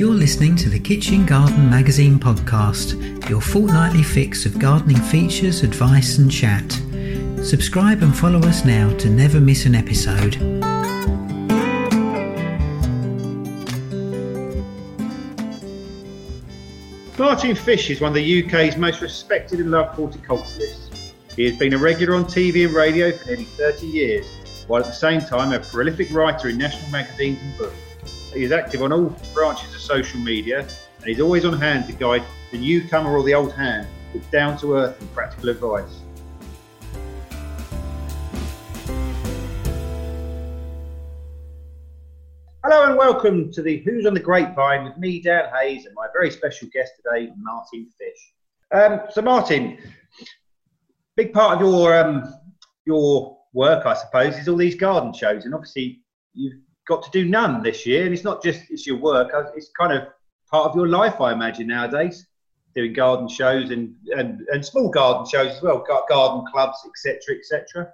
You're listening to the Kitchen Garden Magazine podcast, your fortnightly fix of gardening features, advice, and chat. Subscribe and follow us now to never miss an episode. Martin Fish is one of the UK's most respected and loved horticulturists. He has been a regular on TV and radio for nearly 30 years, while at the same time a prolific writer in national magazines and books. He is active on all branches of social media and he's always on hand to guide the newcomer or the old hand with down to earth and practical advice. Hello and welcome to the Who's on the Grapevine with me, Dan Heighes, and my very special guest today, Martin Fish. Um, so, Martin, big part of your um, your work, I suppose, is all these garden shows, and obviously you've got to do none this year, and it's not just it's your work; uh, it's kind of part of your life, I imagine nowadays, doing garden shows and and, and small garden shows as well, garden clubs, etc., etc.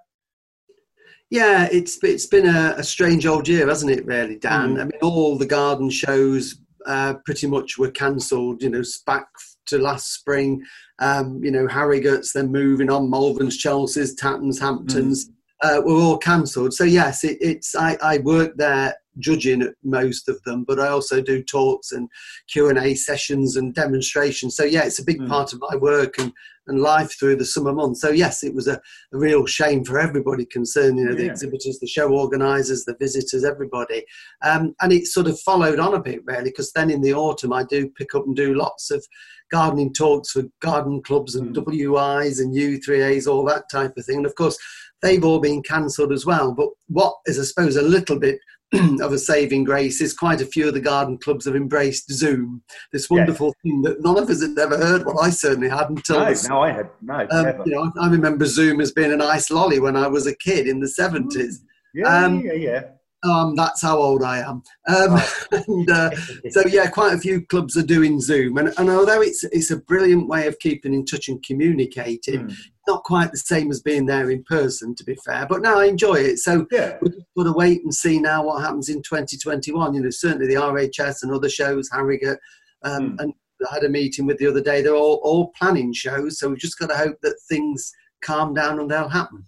Yeah, it's it's been a, a, strange old year, hasn't it? Really, Dan. Mm. I mean, all the garden shows uh, pretty much were cancelled. You know, back to last spring. Um, you know, Harrogate's, then moving on, Malverns, Chelsea's, Tattons, Hamptons. Mm uh, were all cancelled. So yes, it, it's I, I work there judging at most of them, but I also do talks and Q and A sessions and demonstrations. So yeah, it's a big mm. part of my work and, and life through the summer months. So yes, it was a, a real shame for everybody concerned. You know, yeah. the exhibitors, the show organisers, the visitors, everybody. Um, and it sort of followed on a bit really, because then in the autumn I do pick up and do lots of gardening talks for garden clubs and mm. WIs and U3As, all that type of thing. And of course they've all been cancelled as well. But what is, I suppose, a little bit of a saving grace is quite a few of the garden clubs have embraced Zoom. This wonderful thing that none of us had ever heard. Well, I certainly hadn't. until. No, no, I had no. Um, you know, I remember Zoom as being an ice lolly when I was a kid in the seventies. Yeah, um, yeah, yeah. Um, that's how old I am. Um, and, uh, so yeah, quite a few clubs are doing Zoom, and, and although it's it's a brilliant way of keeping in touch and communicating, mm. Not quite the same as being there in person, to be fair. But now I enjoy it. So yeah. we've got to wait and see now what happens in 2021. You know, certainly the RHS and other shows, Harrogate, um, mm. and I had a meeting with the other day. They're all all planning shows, so we've just got to hope that things calm down and they'll happen.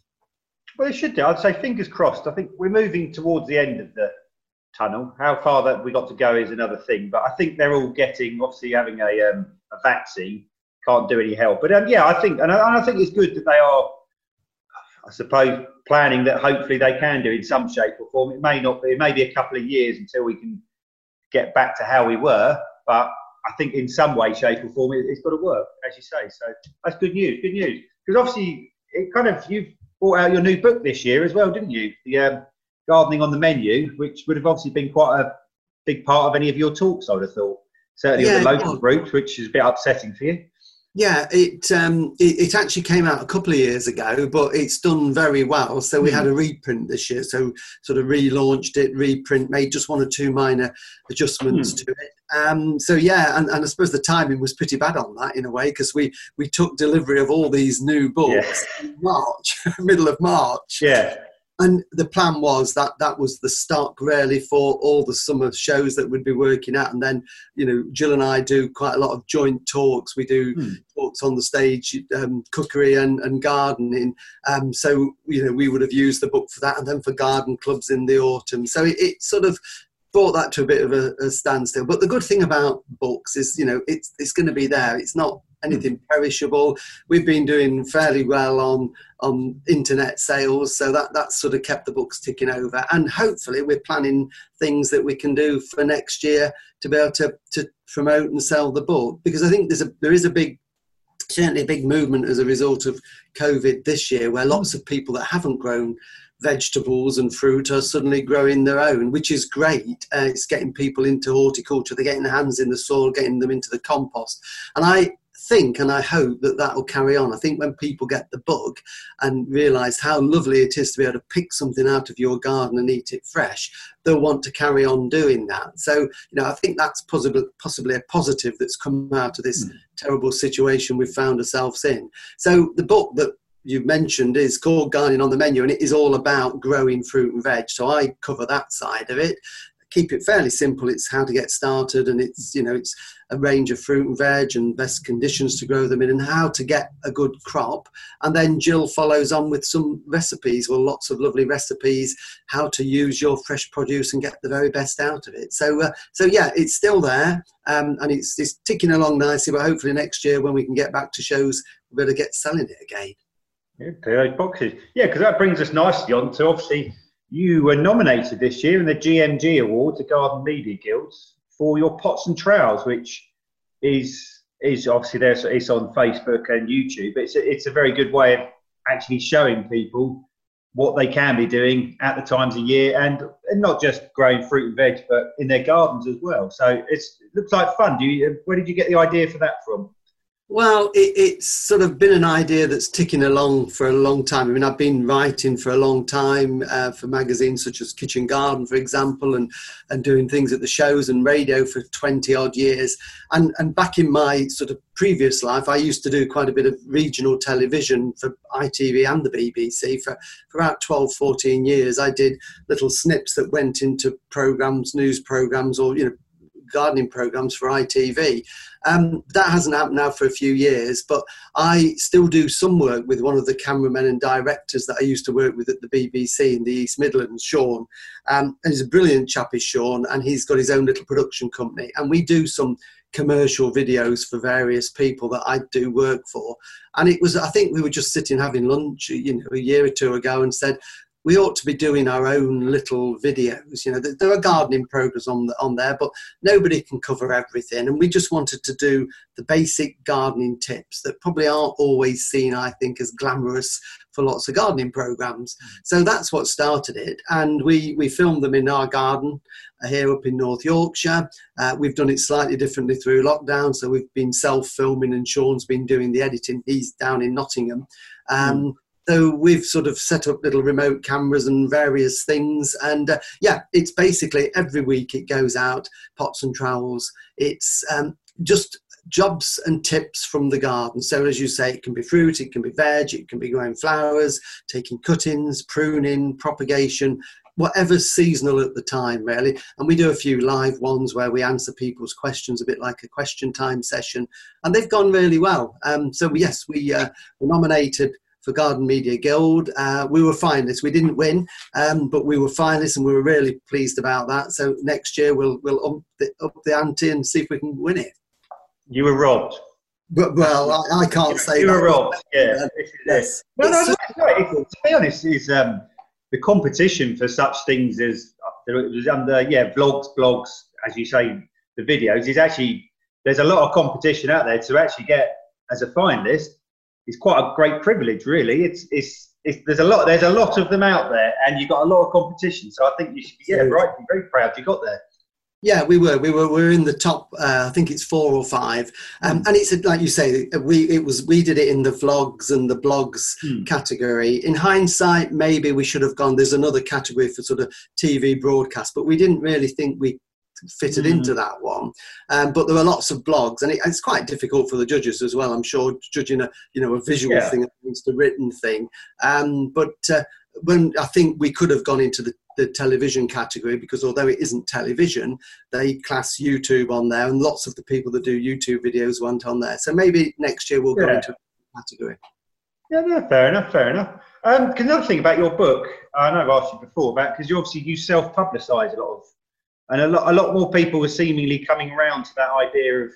Well, it should do. I'd say fingers crossed. I think we're moving towards the end of the tunnel. How far that we got to go is another thing. But I think they're all getting, obviously, having a, um, a vaccine can't do any help. But um, yeah, I think, and I, and I, think it's good that they are, I suppose, planning that hopefully they can do in some shape or form. It may not be, it may be a couple of years until we can get back to how we were. But I think in some way, shape, or form, it, it's got to work, as you say. So that's good news. Good news. Because obviously, it kind of, you've, brought out your new book this year as well, didn't you? The um, Gardening on the Menu, which would have obviously been quite a big part of any of your talks, I would have thought. Certainly yeah, with the local groups, which is a bit upsetting for you. Yeah, it, um, it, it actually came out a couple of years ago, but it's done very well. So we mm. had a reprint this year, so sort of relaunched it, reprint, made just one or two minor adjustments mm. to it. Um, so yeah, and, and I suppose the timing was pretty bad on that in a way because we we took delivery of all these new books yeah. in March, middle of March. Yeah. And the plan was that that was the stock really for all the summer shows that we'd be working at. And then you know jill and i do quite a lot of joint talks. We do hmm. talks on the stage um, cookery and, and gardening. Um, so you know we would have used the book for that and then for garden clubs in the autumn. So it, it sort of brought that to a bit of a, a, standstill but the good thing about books is you know it's it's going to be there it's not anything hmm. perishable. We've been doing fairly well on on internet sales, so that that sort of kept the books ticking over. And hopefully, we're planning things that we can do for next year to be able to to promote and sell the book because I think there's a there is a big certainly a big movement as a result of COVID this year, where lots of people that haven't grown vegetables and fruit are suddenly growing their own, which is great. Uh, it's getting people into horticulture, they're getting their hands in the soil, getting them into the compost. And I think and I hope that that will carry on. I think when people get the bug and realise how lovely it is to be able to pick something out of your garden and eat it fresh, they'll want to carry on doing that. So, you know, I think that's possibly, possibly a positive that's come out of this mm. terrible situation we've found ourselves in. So, the book that you mentioned is called Gardening on the Menu, and it is all about growing fruit and veg. So I cover that side of it keep it fairly simple. It's how to get started, and it's you know it's a range of fruit and veg and best conditions to grow them in, and how to get a good crop. And then Jill follows on with some recipes, or lots of lovely recipes, how to use your fresh produce and get the very best out of it. So uh, so yeah, it's still there, um, and it's it's ticking along nicely. But hopefully next year, when we can get back to shows, we'll better get selling it again. Yeah, boxes. Yeah, because that brings us nicely on to obviously you were nominated this year in the GMG Awards, the Garden Media Guilds, for your pots and trowels, which is is obviously there. So It's on Facebook and YouTube. It's a, it's a very good way of actually showing people what they can be doing at the times of year, and, and not just growing fruit and veg, but in their gardens as well. So it looks like fun. Do you, where did you get the idea for that from? Well, it, it's sort of been an idea that's ticking along for a long time. I mean, I've been writing for a long time uh, for magazines such as Kitchen Garden, for example, and, and doing things at the shows and radio for 20 odd years. And, and back in my sort of previous life, I used to do quite a bit of regional television for ITV and the BBC for, for about 12, 14 years. I did little snips that went into programs, news programs, or, you know, gardening programs for ITV. Um, that hasn't happened now for a few years, but I still do some work with one of the cameramen and directors that I used to work with at the BBC in the East Midlands, Sean. Um, and he's a brilliant chap, is Sean, and he's got his own little production company. And we do some commercial videos for various people that I do work for. And it was, I think we were just sitting having lunch, you know, a year or two ago and said, we ought to be doing our own little videos. You know, there are gardening programs on on there, but nobody can cover everything. And we just wanted to do the basic gardening tips that probably aren't always seen, I think, as glamorous for lots of gardening programs. So that's what started it, and we we filmed them in our garden uh, here up in North Yorkshire. Uh, we've done it slightly differently through lockdown, so we've been self-filming, and Sean's been doing the editing. He's down in Nottingham. Um, mm. So we've sort of set up little remote cameras and various things. And uh, yeah, it's basically every week it goes out, pots and trowels. It's um, just jobs and tips from the garden. So as you say, it can be fruit, it can be veg, it can be growing flowers, taking cuttings, pruning, propagation, whatever's seasonal at the time, really. And we do a few live ones where we answer people's questions, a bit like a question time session, and they've gone really well. Um, so yes, we uh, were nominated for Garden Media Guild. Uh, we were finalists. We didn't win, um, but we were finalists, and we were really pleased about that. So next year we'll we'll up the, up the ante and see if we can win it. You were robbed. But, well, I, I can't you, say you that. were robbed. Yeah. yes. No, no, no, no. To be honest, is um, the competition for such things as it was under yeah vlogs, blogs, as you say, the videos is actually there's a lot of competition out there to actually get as a finalist it's quite a great privilege, really. It's, it's, it's, there's a lot there's a lot of them out there, and you've got a lot of competition. So I think you should be yeah, right, be very proud you got there. Yeah, we were. We were. We were in the top. Uh, I think it's four or five. Um. And it's like you say. We it was. We did it in the vlogs and the blogs mm. category. In hindsight, maybe we should have gone. There's another category for sort of TV broadcast, but we didn't really think we fitted mm. into that one. Um, but there are lots of blogs, and it, it's quite difficult for the judges as well. I'm sure judging a you know a visual yeah. thing against a written thing. Um, but uh, when I think we could have gone into the, the television category because although it isn't television, they class YouTube on there, and lots of the people that do YouTube videos went on there. So maybe next year we'll go into a category. Yeah, no, fair enough, fair enough. Um, another thing about your book, I know I've asked you before about because you obviously you self-publicise a lot of, and a lot, a lot more people were seemingly coming around to that idea of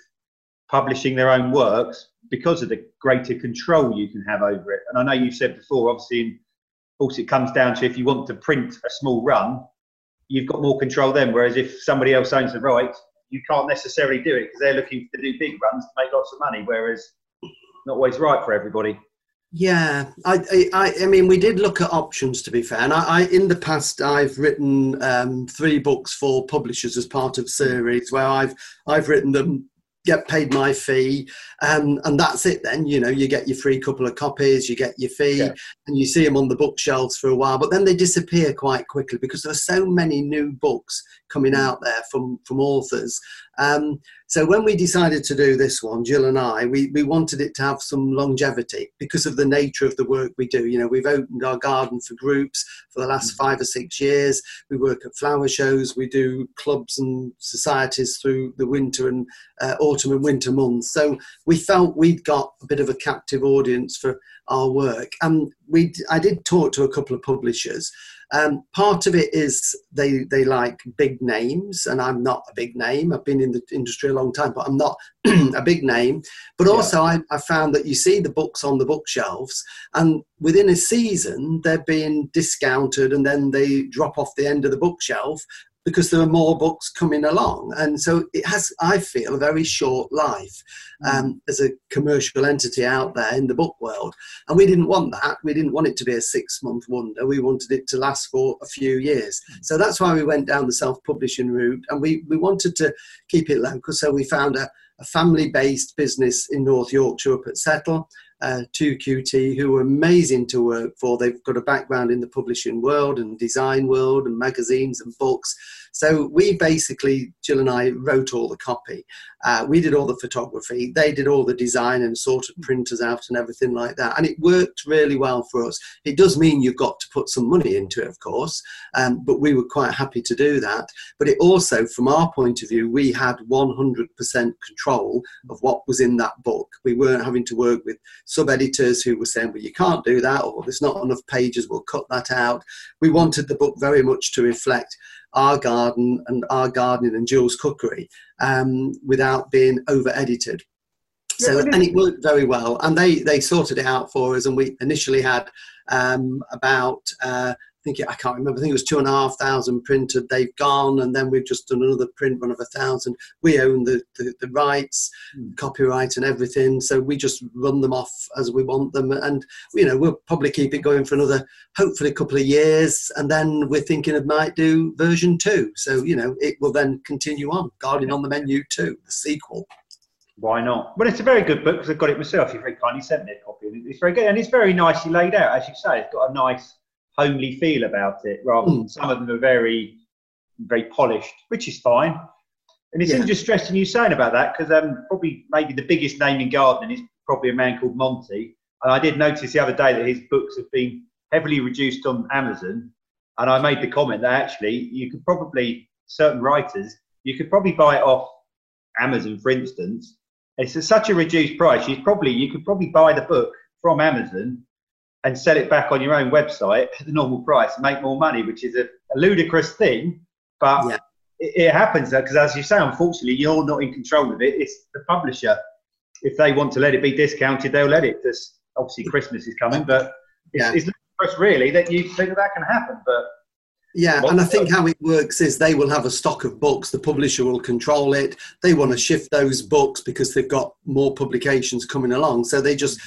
publishing their own works because of the greater control you can have over it. And I know you've said before, obviously, in, of course, it comes down to if you want to print a small run, you've got more control then. Whereas if somebody else owns the rights, you can't necessarily do it because they're looking to do big runs to make lots of money. Whereas not always right for everybody. Yeah, I, I, I mean, we did look at options to be fair, and I, I in the past I've written um, three books for publishers as part of series where I've I've written them, get paid my fee, um, and that's it. Then you know you get your free couple of copies, you get your fee, Yeah. and you see them on the bookshelves for a while, but then they disappear quite quickly because there are so many new books coming out there from from authors. Um, so when we decided to do this one, Jill and I, we, we wanted it to have some longevity because of the nature of the work we do. You know, we've opened our garden for groups for the last five or six years. We work at flower shows. We do clubs and societies through the winter and uh, autumn and winter months. So we felt we'd got a bit of a captive audience for our work. And we, I did talk to a couple of publishers. Um, part of it is they they like big names, and I'm not a big name. I've been in the industry a long time, but I'm not a big name. But also, I, I found that you see the books on the bookshelves, and within a season, they're being discounted, and then they drop off the end of the bookshelf because there are more books coming along. And so it has, I feel, a very short life um, as a commercial entity out there in the book world. And we didn't want that. We didn't want it to be a six month wonder. We wanted it to last for a few years. So that's why we went down the self publishing route. And we, we wanted to keep it local. So we found a, a family based business in North Yorkshire up at Settle. Uh, 2QT, who are amazing to work for. They've got a background in the publishing world and design world and magazines and books. So we basically, Jill and I wrote all the copy. Uh, we did all the photography. They did all the design and sorted printers out and everything like that. And it worked really well for us. It does mean you've got to put some money into it, of course, um, but we were quite happy to do that. But it also, from our point of view, we had 100% control of what was in that book. We weren't having to work with sub editors who were saying, well, you can't do that, or there's not enough pages, we'll cut that out. We wanted the book very much to reflect our garden and our gardening and Jill's cookery um, without being over edited. So, and it worked very well. And they, they sorted it out for us. And we initially had um, about, uh, think it, I can't remember. I think it was two and a half thousand printed. They've gone, and then we've just done another print run of a thousand. We own the, the, the rights, hmm. copyright, and everything. So we just run them off as we want them, and you know we'll probably keep it going for another, hopefully a couple of years, and then we're thinking of might do version two. So you know it will then continue on. Gardening on the menu two, the sequel. Why not? Well, it's a very good book because I've got it myself. You very kindly sent me a copy. and It's very good, and it's very nicely laid out, as you say. It's got a nice homely feel about it, rather than some of them are very, very polished, which is fine. And it's Yeah. interesting you saying about that because um, probably maybe the biggest name in gardening is probably a man called Monty. And I did notice the other day that his books have been heavily reduced on Amazon. And I made the comment that actually you could probably certain writers you could probably buy it off Amazon, for instance. It's at such a reduced price. You probably you could probably buy the book from Amazon and sell it back on your own website at the normal price and make more money, which is a, a ludicrous thing, but Yeah. it, it happens because, as you say, unfortunately, you're not in control of it. It's the publisher. If they want to let it be discounted, they'll let it. Because obviously Christmas is coming, but it's, Yeah. it's ludicrous, really, that you think that, that can happen. But Yeah, and I think uh, how it works is they will have a stock of books. The publisher will control it. They want to shift those books because they've got more publications coming along. So they just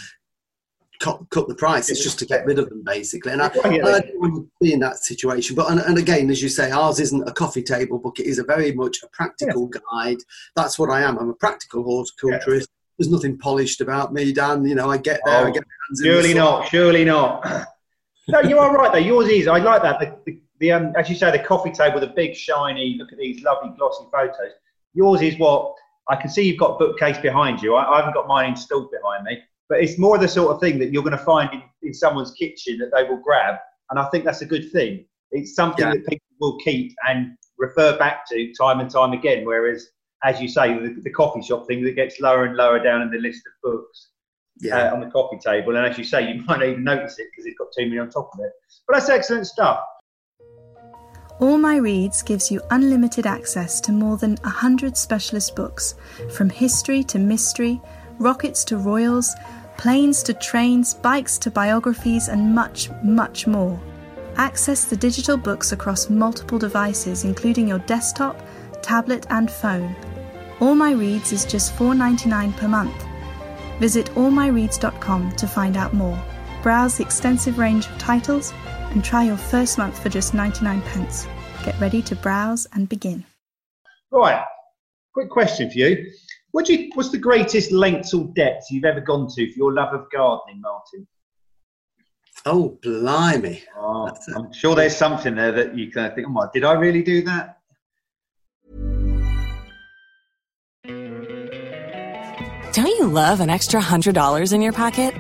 cut, cut the price. It's just to get rid of them, basically. And I, Yeah, yeah. I don't want to be in that situation. But and, and again, as you say, ours isn't a coffee table book. It is a very much a practical guide. That's what I am. I'm a practical horticulturist. There's nothing polished about me, Dan. You know, I get there, I Oh, get my hands in the Surely not. Surely not. no, you are right though. Yours is. I like that. The, the, the um, as you say, the coffee table, the big shiny. Look at these lovely glossy photos. Yours is what I can see. You've got a bookcase behind you. I, I haven't got mine installed behind me, but it's more the sort of thing that you're going to find in, in someone's kitchen that they will grab and I think that's a good thing. It's something Yeah. that people will keep and refer back to time and time again. Whereas, as you say, the, the coffee shop thing that gets lower and lower down in the list of books Yeah. uh, on the coffee table, and as you say, you might not even notice it because it's got too many on top of it. But that's excellent stuff. All My Reads gives you unlimited access to more than 100 specialist books, from history to mystery, rockets to royals, planes to trains, bikes to biographies, and much, much more. Access the digital books across multiple devices, including your desktop, tablet, and phone. All My Reads is just $4.99 per month. Visit allmyreads.com to find out more. Browse the extensive range of titles and try your first month for just 99 pence. Get ready to browse and begin. Right. Quick question for you. What do you what's the greatest lengths or depths you've ever gone to for your love of gardening, Martin? Oh, blimey. Oh, That's it. I'm sure there's something there that you can think, oh my, did I really do that? Don't you love an extra $100 in your pocket?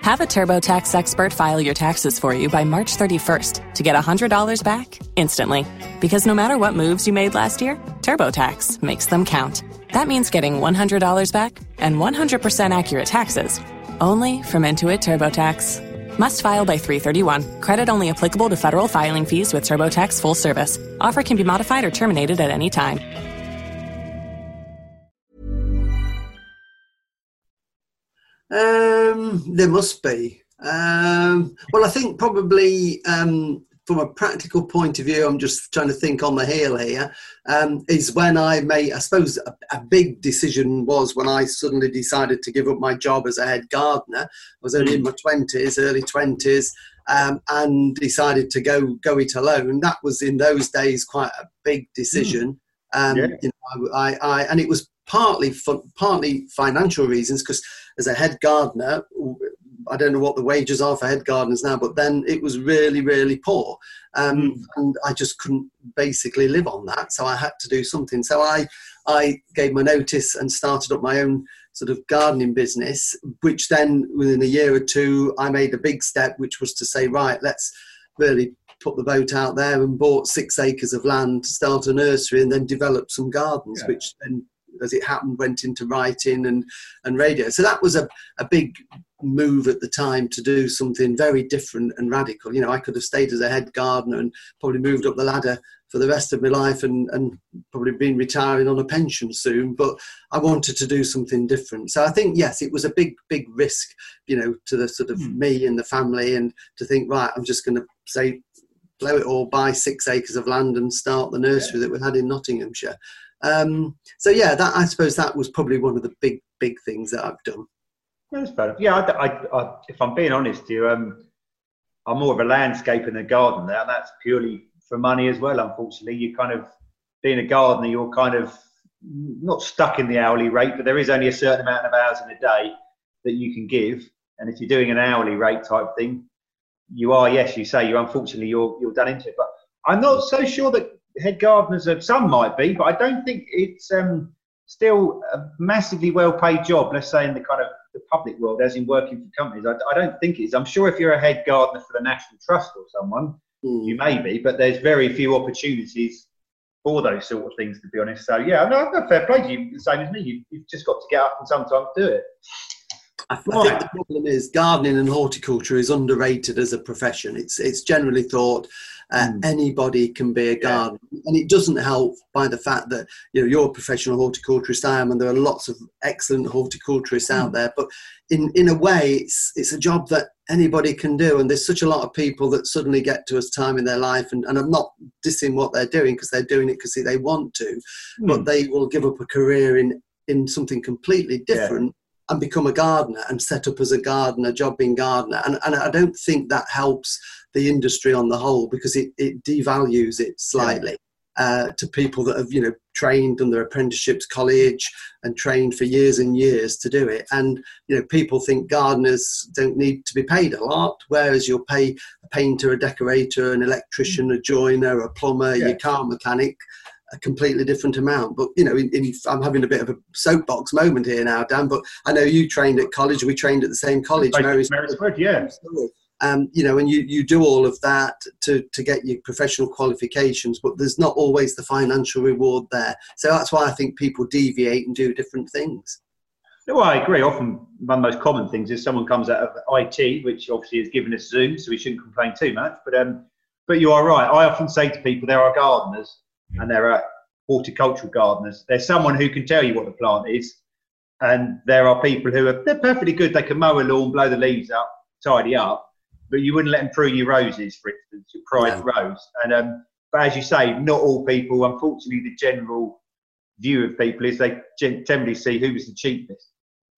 Have a TurboTax expert file your taxes for you by March 31st to get $100 back instantly. Because no matter what moves you made last year, TurboTax makes them count. That means getting $100 back and 100% accurate taxes only from Intuit TurboTax. Must file by 331. Credit only applicable to federal filing fees with TurboTax full service. Offer can be modified or terminated at any time. Um, there must be. Um, well, I think probably um, from a practical point of view, I'm just trying to think on the heel here. Um, is when I made, I suppose, a, a big decision was when I suddenly decided to give up my job as a head gardener. I was only in my twenties, early twenties, um, and decided to go go it alone. That was in those days quite a big decision. Um, Yeah. you know, I, I, and it was partly for, partly financial reasons because as a head gardener, I don't know what the wages are for head gardeners now, but then it was really, really poor. Um, And I just couldn't basically live on that. So I had to do something. So I, I gave my notice and started up my own sort of gardening business, which then within a year or two, I made a big step, which was to say, right, let's really put the boat out there and bought six acres of land to start a nursery and then develop some gardens, Yeah. which then as it happened, went into writing and, and radio. So that was a, a big move at the time to do something very different and radical. You know, I could have stayed as a head gardener and probably moved up the ladder for the rest of my life and, and probably been retiring on a pension soon, but I wanted to do something different. So I think, yes, it was a big, big risk, you know, to the sort of me and the family and to think, right, I'm just going to say, blow it all, buy six acres of land and start the nursery that we had in Nottinghamshire. Um, so yeah, that I suppose that was probably one of the big big things that I've done. That's fair. Yeah, I, I, I, if I'm being honest here, um, I'm more of a landscape than a gardener, and that's purely for money as well. Unfortunately, you kind of being a gardener, you're kind of not stuck in the hourly rate, but there is only a certain amount of hours in a day that you can give, and if you're doing an hourly rate type thing, you are yes, you say you're unfortunately you're you're done into it. But I'm not so sure that head gardeners are. Some might be, but I don't think it's um, still a massively well-paid job. Let's say in the kind of the public world, as in working for companies. I, I don't think it is. I'm sure if you're a head gardener for the National Trust or someone, Hmm. you may be, but there's very few opportunities for those sort of things, to be honest. So yeah, no, no fair play to you. The same as me. You, you've just got to get up and sometimes do it. I, I Right. think the problem is gardening and horticulture is underrated as a profession. It's it's generally thought uh, Mm. anybody can be a gardener, and it doesn't help by the fact that you know you're a professional horticulturist. I am, and there are lots of excellent horticulturists out there. But in in a way, it's it's a job that anybody can do, and there's such a lot of people that suddenly get to a time in their life, and, and I'm not dissing what they're doing because they're doing it because they want to, but they will give up a career in in something completely different and become a gardener and set up as a gardener, job being gardener. And, and I don't think that helps the industry on the whole because it, it devalues it slightly uh, to people that have, you know, trained under apprenticeships, college and trained for years and years to do it. And, you know, people think gardeners don't need to be paid a lot, whereas you'll pay a painter, a decorator, an electrician, a joiner, a plumber, Yeah. your car mechanic a completely different amount. But you know, in, in, I'm having a bit of a soapbox moment here now, Dan. But I know you trained at college. We trained at the same college, at Merrist. Merrist Wood, yeah. um, you know, and you, you do all of that to, to get your professional qualifications, but there's not always the financial reward there. So that's why I think people deviate and do different things. No, I agree. Often, one of the most common things is someone comes out of IT, which obviously has given us Zoom, so we shouldn't complain too much. But um, but you are right. I often say to people, there are gardeners and there are horticultural gardeners. There's someone who can tell you what the plant is, and there are people who are they're perfectly good. They can mow a lawn, blow the leaves up, tidy up, but you wouldn't let them prune your roses, for instance, your pride yeah. rose. And um, but as you say, not all people. Unfortunately, the general view of people is they generally see who was the cheapest.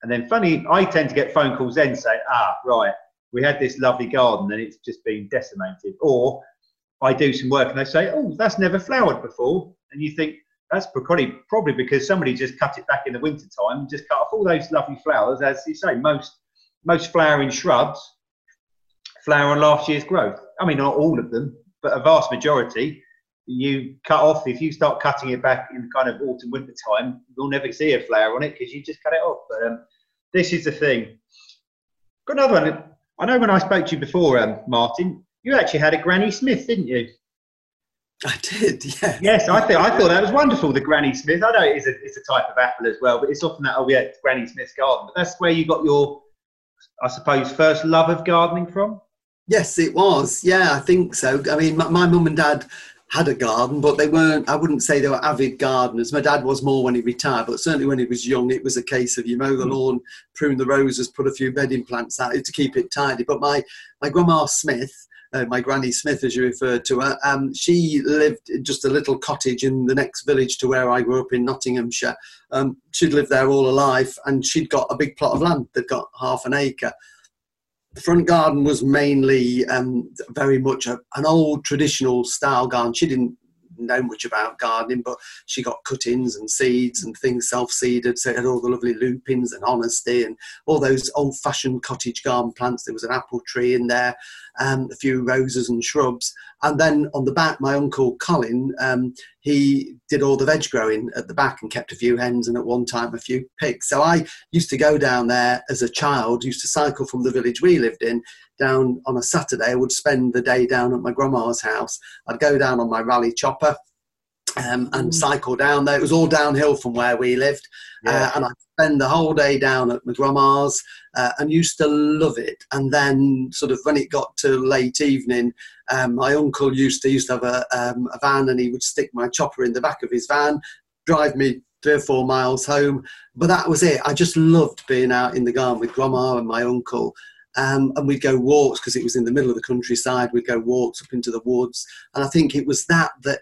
And then, funny, I tend to get phone calls then saying, "Ah, right, we had this lovely garden and it's just been decimated," or I do some work and they say, "Oh, that's never flowered before," and you think that's probably probably because somebody just cut it back in the winter time and just cut off all those lovely flowers. As you say, most most flowering shrubs flower on last year's growth. I mean, not all of them, but a vast majority. You cut off if you start cutting it back in kind of autumn winter time, you'll never see a flower on it because you just cut it off. But um, this is the thing. Got another one. I know when I spoke to you before, um, Martin, you actually had a Granny Smith, didn't you? I did, yeah. Yes, I think I thought that was wonderful. The Granny Smith. I know it is a it's a type of apple as well, but it's often that oh yeah, Granny Smith's garden. But that's where you got your, I suppose, first love of gardening from. Yes, it was. Yeah, I think so. I mean, my, my mum and dad had a garden, but they weren't, I wouldn't say they were avid gardeners. My dad was more when he retired, but certainly when he was young, it was a case of you mow the hmm. lawn, prune the roses, put a few bedding plants out to keep it tidy. But my, my grandma Smith, uh, my granny Smith, as you referred to her, um, she lived in just a little cottage in the next village to where I grew up in Nottinghamshire. Um, she'd lived there all her life, and she'd got a big plot of land that got half an acre the front garden was mainly um, very much a, an old traditional style garden. She didn't know much about gardening, but she got cuttings and seeds and things self-seeded. So it had all the lovely lupins and honesty and all those old-fashioned cottage garden plants. There was an apple tree in there, and a few roses and shrubs. And then on the back, my uncle Colin, um, he did all the veg growing at the back and kept a few hens and at one time a few pigs. So I used to go down there as a child, used to cycle from the village we lived in down on a Saturday. I would spend the day down at my grandma's house. I'd go down on my Raleigh Chopper um, and mm. cycle down there. It was all downhill from where we lived. Yeah. Uh, and I'd spend the whole day down at my grandma's uh, and used to love it. And then, sort of, when it got to late evening, um, my uncle used to used to have a, um, a van and he would stick my chopper in the back of his van, drive me three or four miles home. But that was it. I just loved being out in the garden with grandma and my uncle. Um, and we'd go walks because it was in the middle of the countryside. We'd go walks up into the woods, and I think it was that that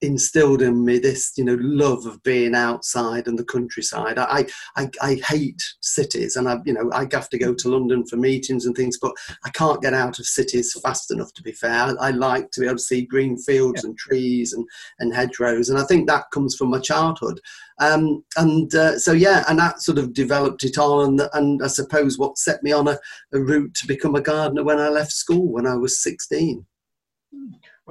instilled in me this you know love of being outside and the countryside. I, I i hate cities and i you know i have to go to london for meetings and things but i can't get out of cities fast enough to be fair. I, like to be able to see green fields yeah. and trees and and hedgerows and i think that comes from my childhood. Um, and uh, so yeah and that sort of developed it on and, and i suppose what set me on a, a route to become a gardener when i left school when i was 16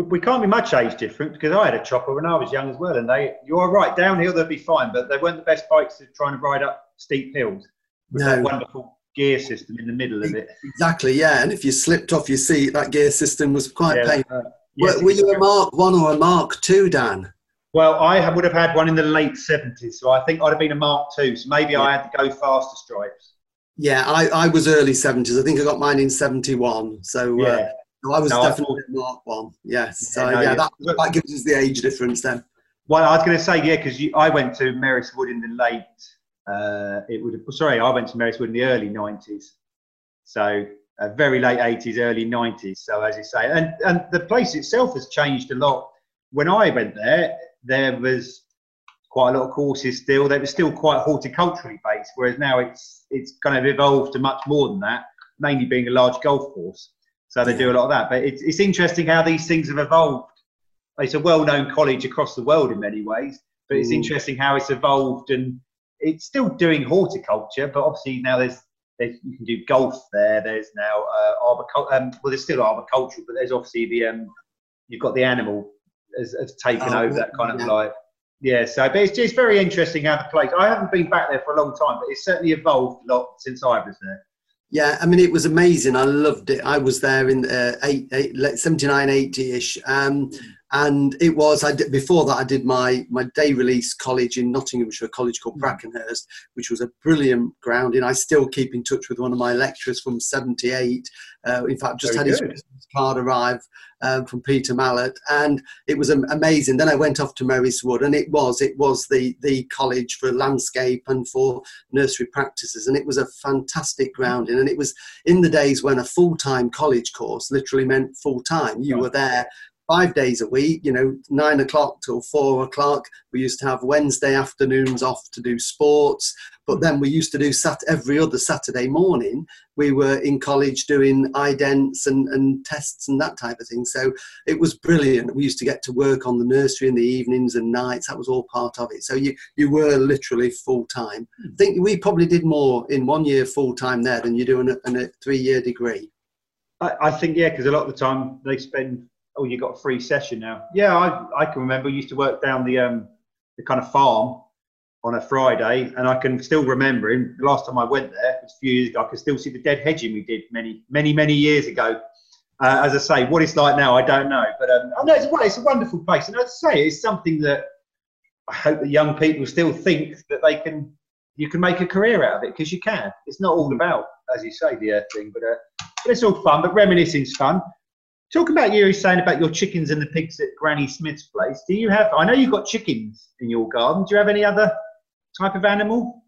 we can't be much age different because I had a chopper when I was young as well, and they you are right downhill they'll be fine, but they weren't the best bikes to try and ride up steep hills with no. that wonderful gear system in the middle of it. Exactly, yeah. And if you slipped off your seat, that gear system was quite yeah, painful. Uh, yes, were, were you a Mark One or a Mark Two, Dan? Well, I would have had one in the late seventies, so I think I'd have been a Mark Two. So maybe yeah. I had to go faster stripes. Yeah, I, I was early seventies. I think I got mine in seventy one. So uh, yeah. Uh, I was no, definitely I Mark one. Yes. So yeah, no, yeah, that, that gives us the age difference then. Well, I was going to say yeah, because I went to Merrist Wood in the late. Uh, it would have, sorry, I went to Merrist Wood in the early nineties. So uh, very late eighties, early nineties. So as you say, and and the place itself has changed a lot. When I went there, there was quite a lot of courses still. They were still quite horticulturally based, whereas now it's it's kind of evolved to much more than that, mainly being a large golf course. So they do a lot of that. But it's, it's interesting how these things have evolved. It's a well known college across the world in many ways, but it's mm. interesting how it's evolved and it's still doing horticulture, but obviously now there's, there's you can do golf there. There's now uh, arboriculture. Um, well, there's still arboriculture, but there's obviously the um, you've got the animal has, has taken oh, over that kind yeah. of like yeah. So, but it's just very interesting how the place. I haven't been back there for a long time, but it's certainly evolved a lot since I was there. Yeah, I mean, it was amazing. I loved it. I was there in uh, eight, eight, 79, 80 ish. Um, and it was I did, before that I did my my day release college in Nottinghamshire, a college called mm. Brackenhurst, which was a brilliant grounding. I still keep in touch with one of my lecturers from '78. Uh, in fact, just Very had good. his card arrive um, from Peter Mallet, and it was amazing. Then I went off to Merrist Wood, and it was it was the the college for landscape and for nursery practices, and it was a fantastic grounding. And it was in the days when a full time college course literally meant full time. You right. were there five days a week, you know, nine o'clock till four o'clock. We used to have Wednesday afternoons off to do sports, but then we used to do sat every other Saturday morning. We were in college doing idents and, and tests and that type of thing. So it was brilliant. We used to get to work on the nursery in the evenings and nights. That was all part of it. So you, you were literally full time. I hmm. think we probably did more in one year full time there than you do in a, in a three year degree. I, I think, yeah, because a lot of the time they spend oh, you got a free session now. Yeah, I, I can remember. I used to work down the um, the kind of farm on a Friday, and I can still remember. him. the last time I went there, it was a few years ago. I can still see the dead hedging we did many, many, many years ago. Uh, as I say, what it's like now, I don't know. But um, I know it's, it's a wonderful place, and as I say, it's something that I hope that young people still think that they can. You can make a career out of it because you can. It's not all about, as you say, the earth thing, but, uh, but it's all fun. But reminiscing's fun. Talk about you saying about your chickens and the pigs at Granny Smith's place. Do you have? I know you've got chickens in your garden. Do you have any other type of animal?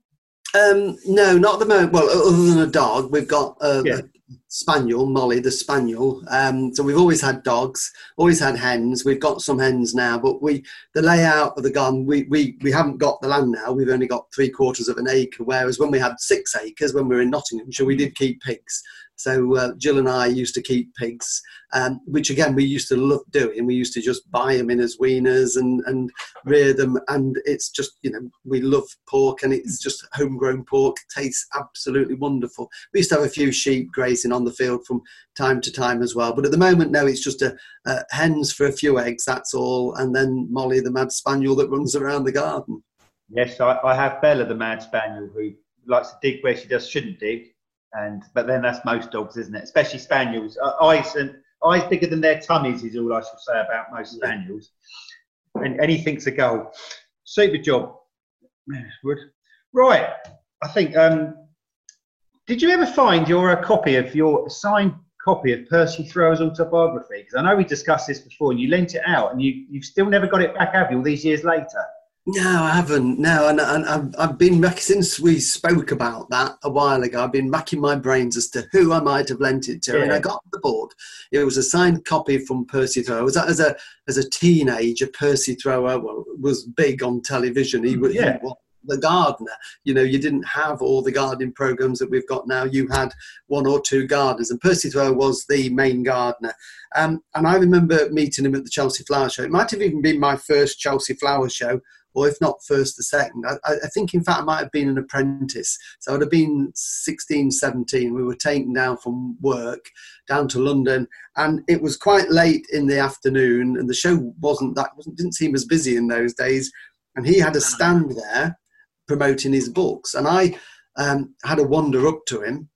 Um, no, not at the moment. Well, other than a dog, we've got a, yeah. a spaniel, Molly, the spaniel. Um, so we've always had dogs, always had hens. We've got some hens now, but we the layout of the garden, we we we haven't got the land now. We've only got three quarters of an acre. Whereas when we had six acres, when we were in Nottinghamshire, we did keep pigs. So uh, Jill and I used to keep pigs, um, which again we used to love doing. We used to just buy them in as weaners and, and rear them, and it's just you know we love pork and it's just homegrown pork. Tastes absolutely wonderful. We used to have a few sheep grazing on the field from time to time as well, but at the moment no, it's just a, a hens for a few eggs. That's all, and then Molly the mad spaniel that runs around the garden. Yes, I, I have Bella the mad spaniel who likes to dig where she just shouldn't dig and but then that's most dogs, isn't it? Especially spaniels. Uh, eyes and eyes bigger than their tummies is all I should say about most spaniels. And anything's a goal. Super job, Wood. Right, I think. Um, did you ever find your uh, copy of your signed copy of Percy Thrower's autobiography? Because I know we discussed this before, and you lent it out, and you you've still never got it back, have you? All these years later. No, I haven't. No, and, and I've, I've been since we spoke about that a while ago. I've been racking my brains as to who I might have lent it to, yeah. and I got the book. It was a signed copy from Percy Thrower. Was that as a as a teenager? Percy Thrower was big on television. He was yeah. He was the gardener. You know, you didn't have all the gardening programs that we've got now. You had one or two gardeners, and Percy Thrower was the main gardener. Um, and I remember meeting him at the Chelsea Flower Show. It might have even been my first Chelsea Flower Show or if not first, the second. I, I, think, in fact, I might have been an apprentice. So I'd have been 16, 17. We were taken down from work down to London, and it was quite late in the afternoon, and the show wasn't that wasn't, didn't seem as busy in those days. And he had a stand there promoting his books, and I um, had a wander up to him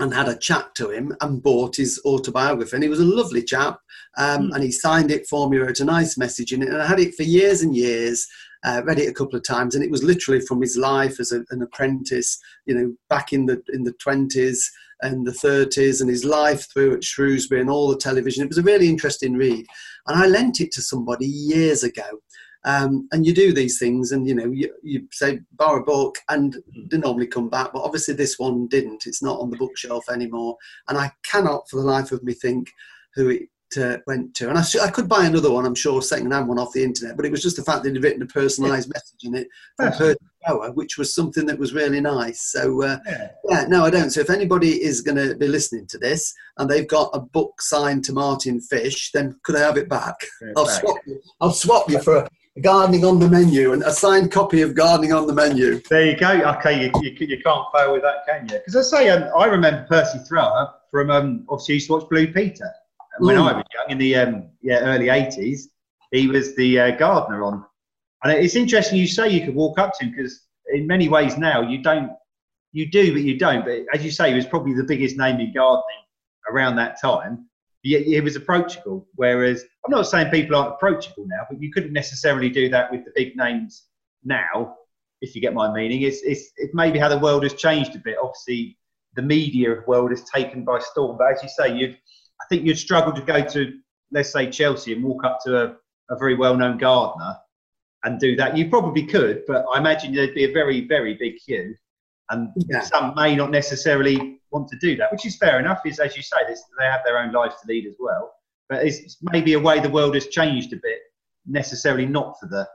and had a chat to him and bought his autobiography. And he was a lovely chap, um, mm. and he signed it for me, wrote a nice message in it, and I had it for years and years uh, read it a couple of times, and it was literally from his life as a, an apprentice, you know, back in the in the twenties and the thirties, and his life through at Shrewsbury and all the television. It was a really interesting read, and I lent it to somebody years ago. Um, and you do these things, and you know, you, you say borrow a book, and they normally come back. But obviously, this one didn't. It's not on the bookshelf anymore, and I cannot, for the life of me, think who it uh, went to. And I, I, could buy another one, I'm sure, second-hand one off the internet, but it was just the fact that he'd written a personalised yeah. message in it from Percy Thrower, which was something that was really nice. So, uh, yeah. yeah. no, I don't. So if anybody is going to be listening to this and they've got a book signed to Martin Fish, then could I have it back? I'll, back. Swap you. I'll swap you for a gardening on the menu and a signed copy of gardening on the menu. There you go. Okay, you, you, you can't fail with that, can you? Because I say, um, I remember Percy Thrower from um, obviously used to watch Blue Peter when Ooh. I was young in the um, yeah early '80s, he was the uh, gardener on. And it's interesting you say you could walk up to him because in many ways now you don't you do, but you don't. But as you say, he was probably the biggest name in gardening around that time. He, he was approachable. Whereas I'm not saying people aren't approachable now, but you couldn't necessarily do that with the big names now, if you get my meaning. It's, it's, it's maybe how the world has changed a bit. Obviously, the media world is taken by storm. But as you say, you'd, I think you'd struggle to go to, let's say, Chelsea and walk up to a, a very well known gardener and do that. You probably could, but I imagine there'd be a very, very big queue. And yeah. some may not necessarily want to do that, which is fair enough. Is as you say, they have their own lives to lead as well. But it's maybe a way the world has changed a bit, necessarily not for the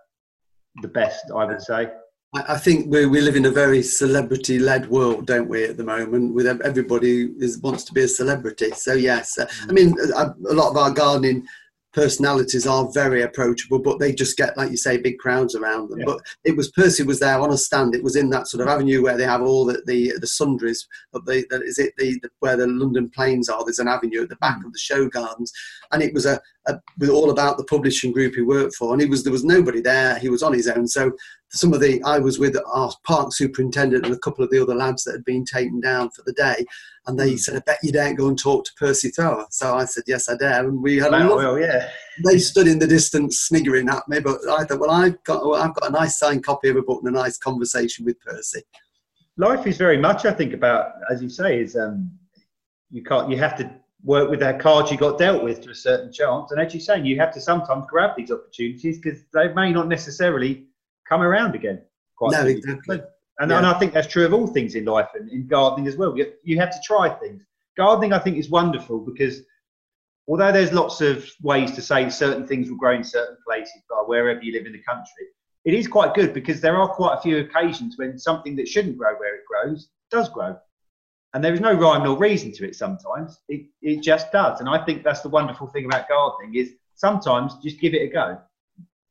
the best, I would say. I think we, we live in a very celebrity led world, don't we, at the moment, with everybody is, wants to be a celebrity. So, yes, uh, I mean, a, a lot of our gardening personalities are very approachable, but they just get, like you say, big crowds around them. Yeah. But it was Percy was there on a stand. It was in that sort of avenue where they have all the the, the sundries. But the, the, is it the, the, where the London Planes are? There's an avenue at the back mm. of the show gardens, and it was a, a with all about the publishing group he worked for. And he was there was nobody there. He was on his own. So some of the I was with our park superintendent and a couple of the other lads that had been taken down for the day, and they hmm. said, "I bet you don't go and talk to Percy Thrower." So I said, "Yes, I dare." And we had wow, a well, yeah. They stood in the distance sniggering at me, but I thought, "Well, I've got well, I've got a nice signed copy of a book and a nice conversation with Percy." Life is very much, I think, about as you say, is um, you can't you have to work with that cards you got dealt with to a certain chance, and as you're saying, you have to sometimes grab these opportunities because they may not necessarily come around again. Quite no, exactly. And, yeah. and I think that's true of all things in life and in gardening as well. You, you have to try things. Gardening, I think, is wonderful because although there's lots of ways to say certain things will grow in certain places, but wherever you live in the country, it is quite good because there are quite a few occasions when something that shouldn't grow where it grows does grow. And there is no rhyme nor reason to it sometimes. It, it just does. And I think that's the wonderful thing about gardening is sometimes just give it a go.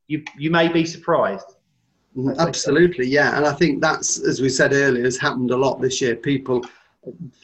You, you may be surprised. Absolutely, yeah. And I think that's, as we said earlier, has happened a lot this year. People,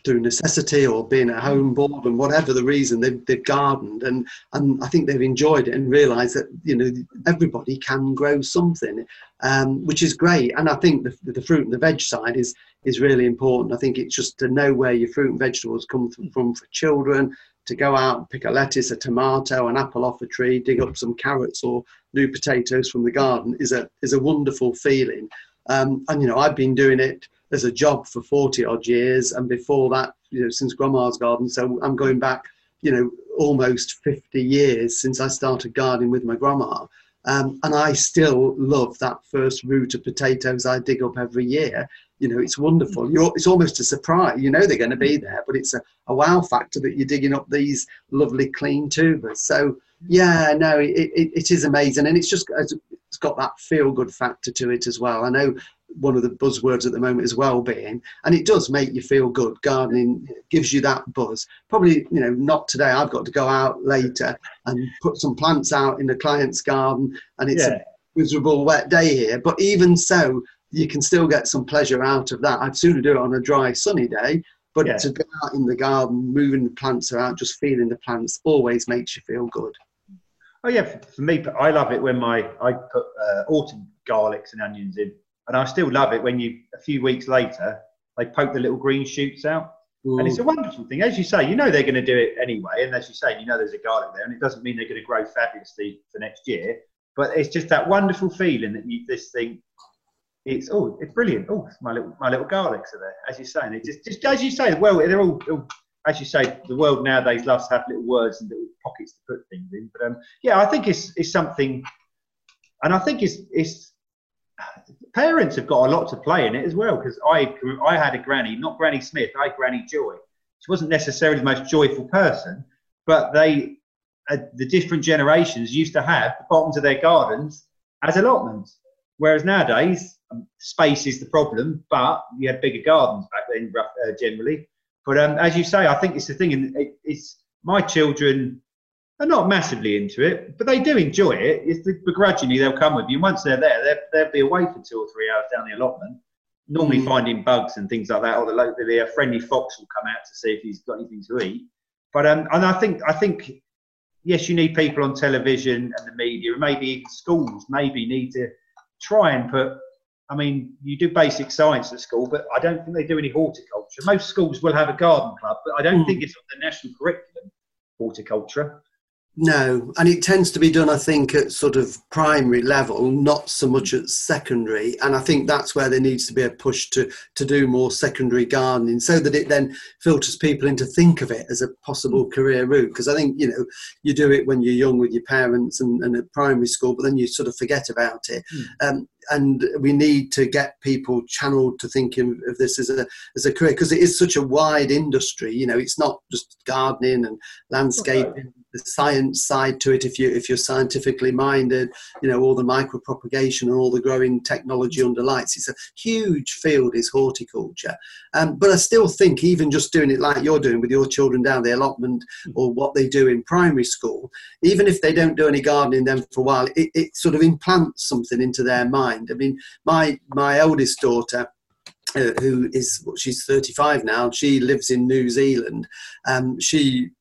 through necessity or being at home bored and whatever the reason, they've, they've gardened and, and I think they've enjoyed it and realised that, you know, everybody can grow something, um, which is great. And I think the, the fruit and the veg side is, is really important. I think it's just to know where your fruit and vegetables come from for children, to go out and pick a lettuce, a tomato, an apple off a tree, dig up some carrots or new potatoes from the garden is a is a wonderful feeling. Um, and you know, I've been doing it as a job for forty odd years, and before that, you know, since Grandma's garden. So I'm going back, you know, almost fifty years since I started gardening with my grandma. Um, and I still love that first root of potatoes I dig up every year. You know it's wonderful. Mm. you're, it's almost a surprise. You know they're going to be there but it's a, a wow factor that you're digging up these lovely clean tubers. So yeah no it, it, it is amazing. And it's just it's got that feel good factor to it as well. I know one of the buzzwords at the moment is well-being and it does make you feel good gardening gives you that buzz probably you know not today i've got to go out later and put some plants out in the client's garden and it's yeah. a miserable wet day here but even so you can still get some pleasure out of that. I'd sooner do it on a dry, sunny day, but yeah. to go out in the garden, moving the plants around, just feeling the plants always makes you feel good. Oh yeah, for, for me, I love it when my I put uh, autumn garlics and onions in, and I still love it when you a few weeks later they poke the little green shoots out. Ooh. And it's a wonderful thing. As you say, you know they're going to do it anyway. And as you say, you know there's a garlic there. And it doesn't mean they're going to grow fabulously for next year. But it's just that wonderful feeling that you just think, it's oh, it's brilliant. Oh, my little my little garlics are there, as you say. saying. It just just as you say. Well, they're all, all as you say. The world nowadays loves to have little words and little pockets to put things in. But um, yeah, I think it's it's something, and I think it's it's parents have got a lot to play in it as well because I I had a granny, not Granny Smith, I had Granny Joy. She wasn't necessarily the most joyful person, but they uh, the different generations used to have the bottoms of their gardens as allotments. Whereas nowadays, um, space is the problem, but you had bigger gardens back then, uh, generally. But um, as you say, I think it's the thing, and it, it's my children are not massively into it, but they do enjoy it. It's the, begrudgingly they'll come with you. Once they're there, they'll, they'll be away for two or three hours down the allotment, normally mm. finding bugs and things like that. Or the locally a friendly fox will come out to see if he's got anything to eat. But um, and I think I think yes, you need people on television and the media, and maybe schools maybe need to try and put I mean, you do basic science at school, but I don't think they do any horticulture. Most schools will have a garden club, but I don't mm. think it's on the national curriculum, horticulture. No, and it tends to be done, I think, at sort of primary level, not so much at secondary. And I think that's where there needs to be a push to to do more secondary gardening, so that it then filters people into think of it as a possible career route. Because I think you know you do it when you're young with your parents and, and at primary school, but then you sort of forget about it. Mm. Um, and we need to get people channeled to thinking of this as a as a career because it is such a wide industry. You know, it's not just gardening and landscaping. Okay. The science side to it, if you if you're scientifically minded, you know all the micropropagation and all the growing technology under lights. It's a huge field, is horticulture. Um, but I still think even just doing it like you're doing with your children down the allotment hmm. or what they do in primary school, even if they don't do any gardening then for a while, it, it sort of implants something into their mind mind. I mean, my my eldest daughter. Uh, who is well, she's 35 now she lives in new zealand um, she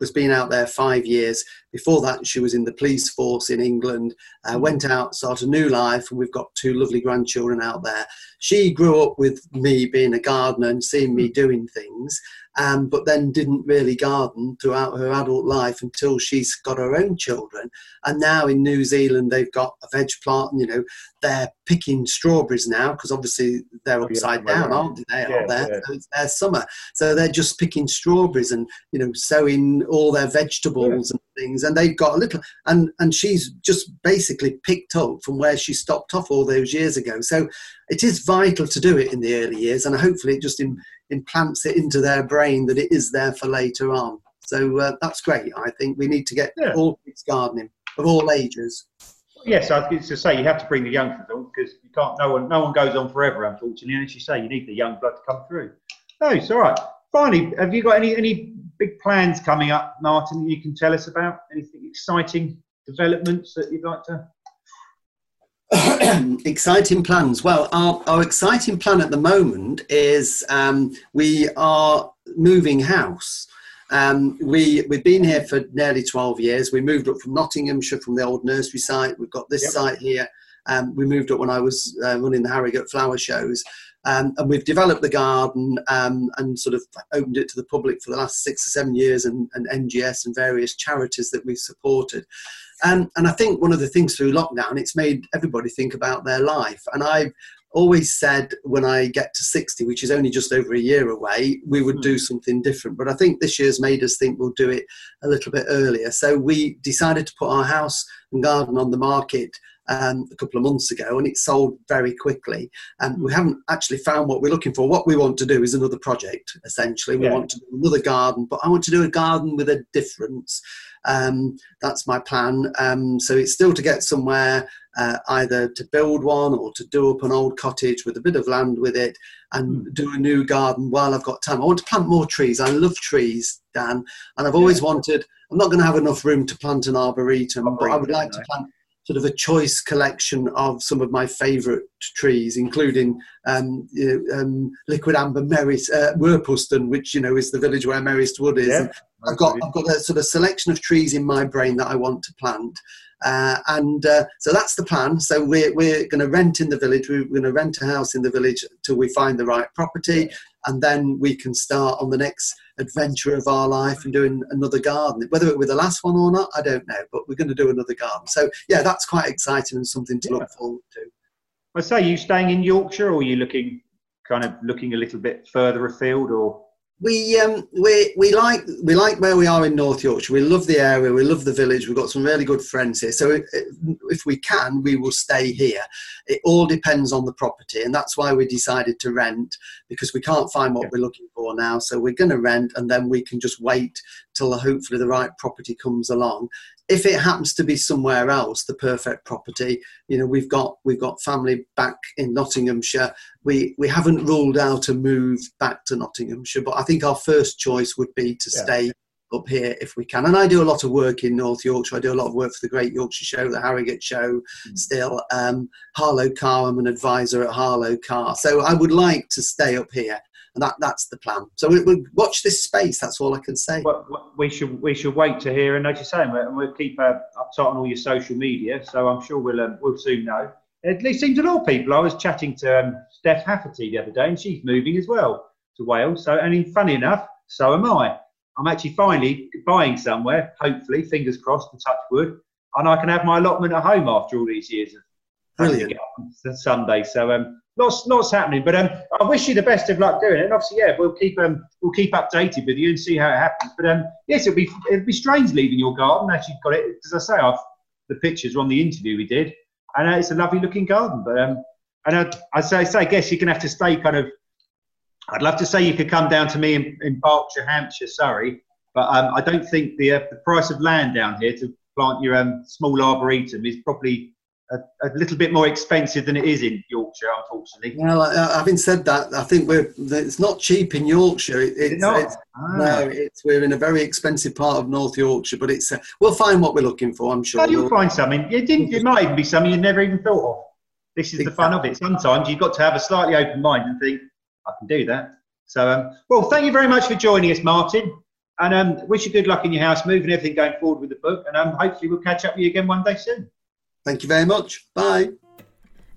was been out there five years. Before that, she was in the police force in England, uh, went out, started a new life, and we've got two lovely grandchildren out there. She grew up with me being a gardener and seeing me doing things um, but then didn't really garden throughout her adult life until she's got her own children. And now in New Zealand, they've got a veg plant, and, you know, they're picking strawberries now because obviously they're upside yeah, down, aren't they? Yeah, there. Yeah. So it's their summer. So they're just picking strawberries and, you know, sowing all their vegetables and things. And they've got a little, and, and she's just basically picked up from where she stopped off all those years ago. So it is vital to do it in the early years, and hopefully it just in, implants it into their brain that it is there for later on. So uh, that's great. I think we need to get yeah. all kids gardening of all ages. Yes, I think to say you have to bring the youngsters on because you can't. No one, no one goes on forever, unfortunately. And as you say, you need the young blood to come through. No, it's all right. Finally, have you got any any plans coming up, Martin? That you can tell us about anything exciting developments that you'd like to exciting plans. Well, our, our exciting plan at the moment is um, we are moving house. Um, we, we've been here for nearly 12 years. We moved up from Nottinghamshire from the old nursery site. We've got this yep. site here. Um, we moved up when I was uh, running the Harrogate flower shows. Um, and we've developed the garden um, and sort of opened it to the public for the last six or seven years and, and NGS and various charities that we've supported. Um, and I think one of the things through lockdown, it's made everybody think about their life. And I've always said when I get to 60, which is only just over a year away, we would do hmm. something different. But I think this year's made us think we'll do it a little bit earlier. So we decided to put our house and garden on the market um, a couple of months ago, and it sold very quickly. And we haven't actually found what we're looking for. What we want to do is another project. Essentially, we yeah. want to do another garden, but I want to do a garden with a difference. Um, that's my plan. Um, so it's still to get somewhere, uh, either to build one or to do up an old cottage with a bit of land with it and mm. do a new garden while I've got time. I want to plant more trees. I love trees, Dan, and I've always yeah. wanted. I'm not going to have enough room to plant an arboretum, arboretum but I would like no. to plant sort of a choice collection of some of my favourite trees, including um, you know, um, liquid amber Merris, uh, which you know is the village where Merrist Wood is. Yeah, I've got I've got a sort of selection of trees in my brain that I want to plant, uh, and uh, so that's the plan. So we're we're going to rent in the village. We're going to rent a house in the village till we find the right property, and then we can start on the next adventure of our life and doing another garden. Whether it be the last one or not, I don't know, but we're going to do another garden. So yeah, that's quite exciting and something to yeah. look forward to. I say, you staying in Yorkshire, or are you looking kind of looking a little bit further afield, or? We um we we like we like where we are in North Yorkshire. We love the area. We love the village. We've got some really good friends here. So if, if we can, we will stay here. It all depends on the property, and that's why we decided to rent because we can't find what yeah. we're looking for now. So we're going to rent, and then we can just wait till hopefully the right property comes along if it happens to be somewhere else, the perfect property, you know, we've got we've got family back in Nottinghamshire. We we haven't ruled out a move back to Nottinghamshire, but I think our first choice would be to yeah. stay up here if we can. And I do a lot of work in North Yorkshire. I do a lot of work for the Great Yorkshire Show, the Harrogate Show, mm. still. Um, Harlow Carr, I'm an advisor at Harlow Carr. So I would like to stay up here and that that's the plan. So we, we watch this space. That's all I can say. Well, we should we should wait to hear, and as you say, and we'll keep uh, uptight on all your social media. So I'm sure we'll um, we'll soon know. it seems a lot of people. I was chatting to um, Steph Hafferty the other day, and she's moving as well to Wales. So, and funny enough, so am I. I'm actually finally buying somewhere, hopefully, fingers crossed, and touch wood, and I can have my allotment at home after all these years of Brilliant. Sunday. So um, lots lots happening. But um, I wish you the best of luck doing it. And obviously, yeah, we'll keep um, we'll keep updated with you and see how it happens. But um, yes, it'll be it'll be strange leaving your garden as you've got it. As I say, I've the pictures on the interview we did, and uh, it's a lovely looking garden. But um, and I, I say, I guess you're gonna have to stay kind of. I'd love to say you could come down to me in, in Berkshire, Hampshire, Surrey, but um, I don't think the uh, the price of land down here to plant your um, small arboretum is probably a, a, little bit more expensive than it is in Yorkshire, unfortunately. Well, uh, having said that, I think we're it's not cheap in Yorkshire. It, it's, not? It's, ah. No, it's we're in a very expensive part of North Yorkshire, but it's uh, we'll find what we're looking for. I'm sure. Oh, you'll find something. It didn't. It might even be something you never even thought of. This is exactly. the fun of it. Sometimes you've got to have a slightly open mind and think, I can do that. So, um, well, thank you very much for joining us, Martin. And um, wish you good luck in your house move and everything going forward with the book. And um, hopefully we'll catch up with you again one day soon. Thank you very much. Bye.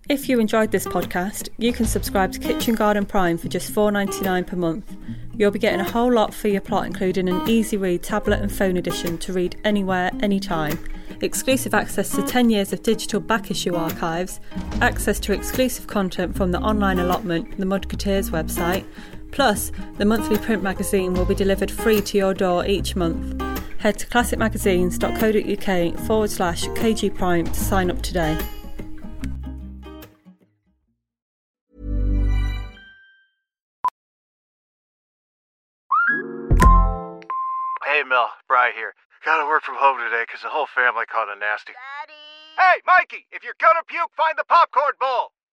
If you enjoyed this podcast, you can subscribe to Kitchen Garden Prime for just $4.99 per month. You'll be getting a whole lot for your plot, including an easy read tablet and phone edition to read anywhere, anytime, exclusive access to 10 years of digital back issue archives, access to exclusive content from the online allotment, the Mudketeers website, plus the monthly print magazine will be delivered free to your door each month. Head to classicmagazines.co.uk forward slash KG Prime to sign up today. Hey, Mel, Bry here. Gotta work from home today because the whole family caught a nasty. Daddy! Hey, Mikey, if you're gonna puke, find the popcorn bowl!